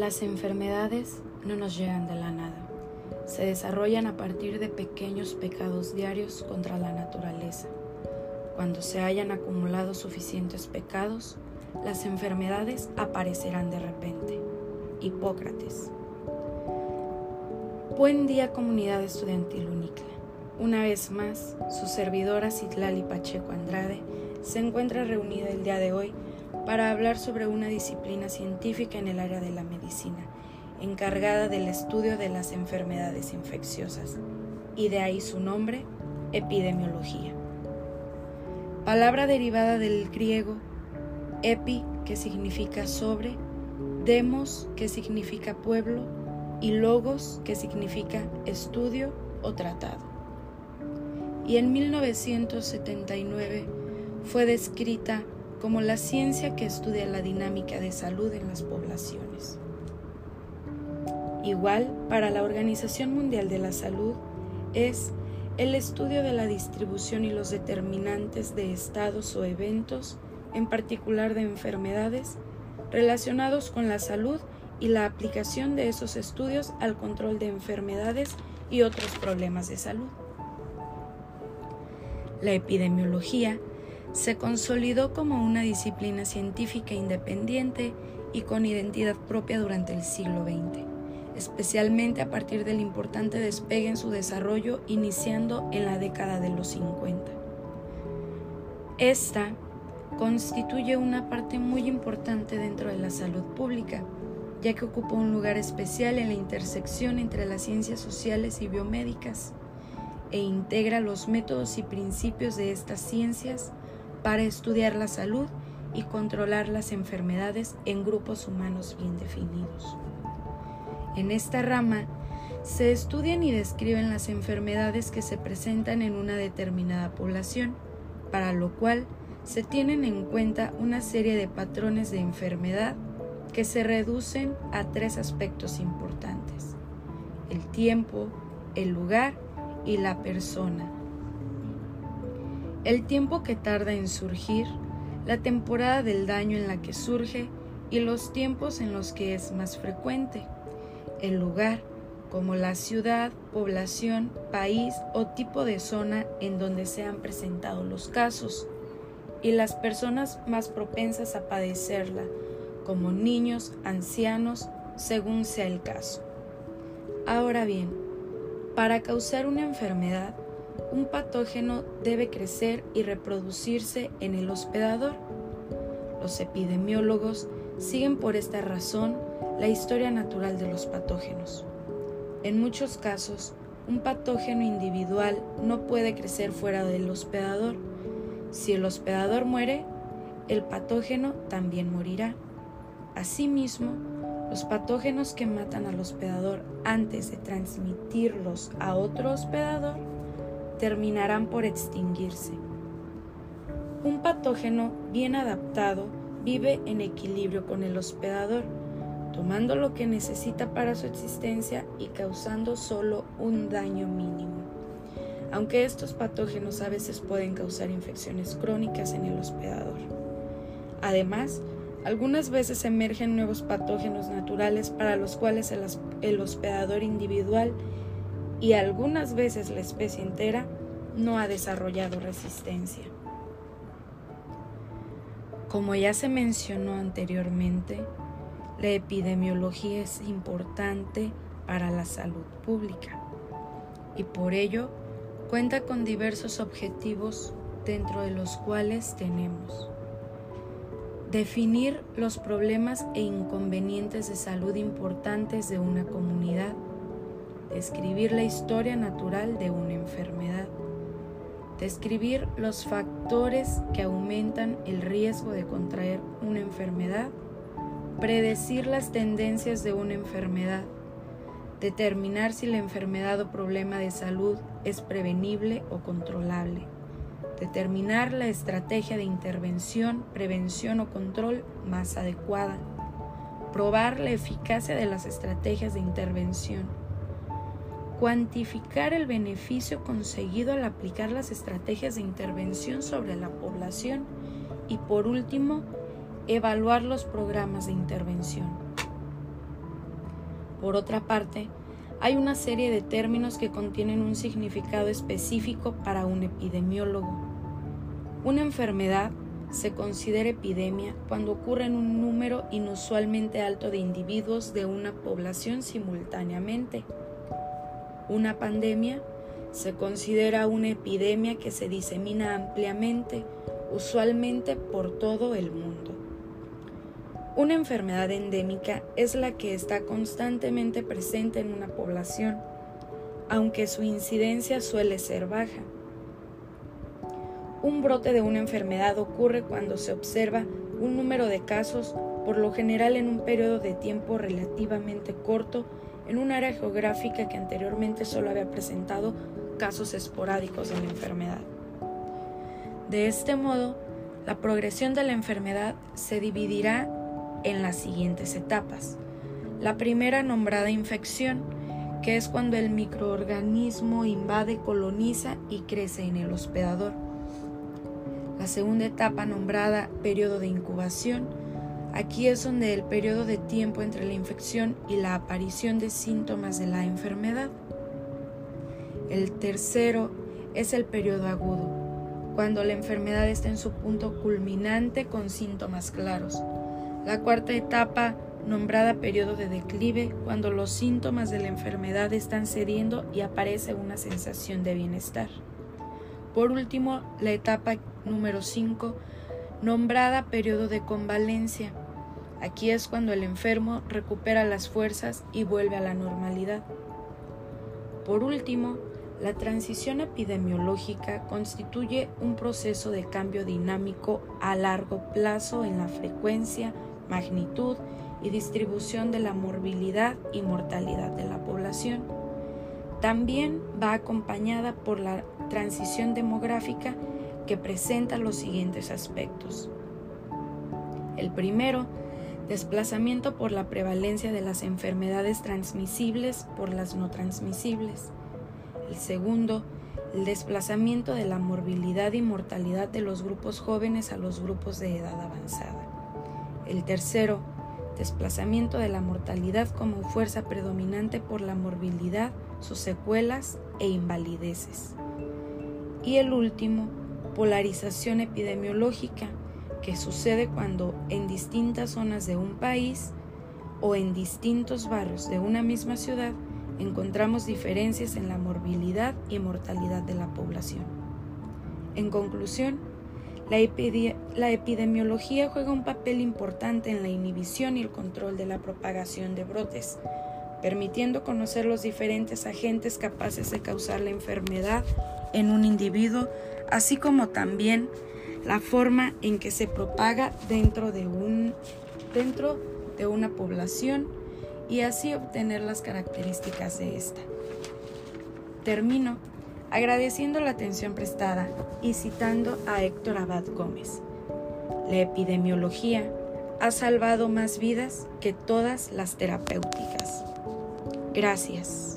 Las enfermedades no nos llegan de la nada. Se desarrollan a partir de pequeños pecados diarios contra la naturaleza. Cuando se hayan acumulado suficientes pecados, las enfermedades aparecerán de repente. Hipócrates. Buen día comunidad estudiantil Unicla. Una vez más, su servidora Citlali Pacheco Andrade se encuentra reunida el día de hoy para hablar sobre una disciplina científica en el área de la medicina, encargada del estudio de las enfermedades infecciosas, y de ahí su nombre, epidemiología. Palabra derivada del griego epi, que significa sobre, demos, que significa pueblo, y logos, que significa estudio o tratado. Y en 1979 fue descrita como la ciencia que estudia la dinámica de salud en las poblaciones. Igual, para la Organización Mundial de la Salud, es el estudio de la distribución y los determinantes de estados o eventos, en particular de enfermedades, relacionados con la salud y la aplicación de esos estudios al control de enfermedades y otros problemas de salud. La epidemiología se consolidó como una disciplina científica independiente y con identidad propia durante el siglo XX, especialmente a partir del importante despegue en su desarrollo iniciando en la década de los 50. Esta constituye una parte muy importante dentro de la salud pública, ya que ocupa un lugar especial en la intersección entre las ciencias sociales y biomédicas e integra los métodos y principios de estas ciencias para estudiar la salud y controlar las enfermedades en grupos humanos bien definidos. En esta rama se estudian y describen las enfermedades que se presentan en una determinada población, para lo cual se tienen en cuenta una serie de patrones de enfermedad que se reducen a tres aspectos importantes, el tiempo, el lugar y la persona el tiempo que tarda en surgir, la temporada del daño en la que surge y los tiempos en los que es más frecuente, el lugar, como la ciudad, población, país o tipo de zona en donde se han presentado los casos, y las personas más propensas a padecerla, como niños, ancianos, según sea el caso. Ahora bien, para causar una enfermedad, un patógeno debe crecer y reproducirse en el hospedador. Los epidemiólogos siguen por esta razón la historia natural de los patógenos. En muchos casos, un patógeno individual no puede crecer fuera del hospedador. Si el hospedador muere, el patógeno también morirá. Asimismo, los patógenos que matan al hospedador antes de transmitirlos a otro hospedador terminarán por extinguirse. Un patógeno bien adaptado vive en equilibrio con el hospedador, tomando lo que necesita para su existencia y causando solo un daño mínimo. Aunque estos patógenos a veces pueden causar infecciones crónicas en el hospedador. Además, algunas veces emergen nuevos patógenos naturales para los cuales el, hospedador individual y algunas veces la especie entera no ha desarrollado resistencia. Como ya se mencionó anteriormente, la epidemiología es importante para la salud pública y por ello cuenta con diversos objetivos dentro de los cuales tenemos definir los problemas e inconvenientes de salud importantes de una comunidad, describir la historia natural de una enfermedad, describir los factores que aumentan el riesgo de contraer una enfermedad, predecir las tendencias de una enfermedad, determinar si la enfermedad o problema de salud es prevenible o controlable, determinar la estrategia de intervención, prevención o control más adecuada, probar la eficacia de las estrategias de intervención, cuantificar el beneficio conseguido al aplicar las estrategias de intervención sobre la población y por último, evaluar los programas de intervención. Por otra parte, hay una serie de términos que contienen un significado específico para un epidemiólogo. Una enfermedad se considera epidemia cuando ocurre en un número inusualmente alto de individuos de una población simultáneamente. Una pandemia se considera una epidemia que se disemina ampliamente, usualmente por todo el mundo. Una enfermedad endémica es la que está constantemente presente en una población, aunque su incidencia suele ser baja. Un brote de una enfermedad ocurre cuando se observa un número de casos, por lo general en un periodo de tiempo relativamente corto, en un área geográfica que anteriormente solo había presentado casos esporádicos de la enfermedad. De este modo, la progresión de la enfermedad se dividirá en las siguientes etapas. La primera nombrada infección, que es cuando el microorganismo invade, coloniza y crece en el hospedador. La segunda etapa nombrada periodo de incubación, aquí es donde el periodo de tiempo entre la infección y la aparición de síntomas de la enfermedad. El tercero es el periodo agudo, cuando la enfermedad está en su punto culminante con síntomas claros. La cuarta etapa, nombrada periodo de declive, cuando los síntomas de la enfermedad están cediendo y aparece una sensación de bienestar. Por último, la etapa número 5, nombrada periodo de convalencia. Aquí es cuando el enfermo recupera las fuerzas y vuelve a la normalidad. Por último, la transición epidemiológica constituye un proceso de cambio dinámico a largo plazo en la frecuencia, magnitud y distribución de la morbilidad y mortalidad de la población. También va acompañada por la transición demográfica que presenta los siguientes aspectos. El primero, desplazamiento por la prevalencia de las enfermedades transmisibles por las no transmisibles. El segundo, el desplazamiento de la morbilidad y mortalidad de los grupos jóvenes a los grupos de edad avanzada. El tercero, desplazamiento de la mortalidad como fuerza predominante por la morbilidad, sus secuelas e invalideces. Y el último, polarización epidemiológica, que sucede cuando en distintas zonas de un país o en distintos barrios de una misma ciudad encontramos diferencias en la morbilidad y mortalidad de la población. En conclusión, la, epidemiología juega un papel importante en la inhibición y el control de la propagación de brotes, permitiendo conocer los diferentes agentes capaces de causar la enfermedad en un individuo, así como también la forma en que se propaga dentro de, un, dentro de una población y así obtener las características de esta. Termino agradeciendo la atención prestada y citando a Héctor Abad Gómez. La epidemiología ha salvado más vidas que todas las terapéuticas. Gracias.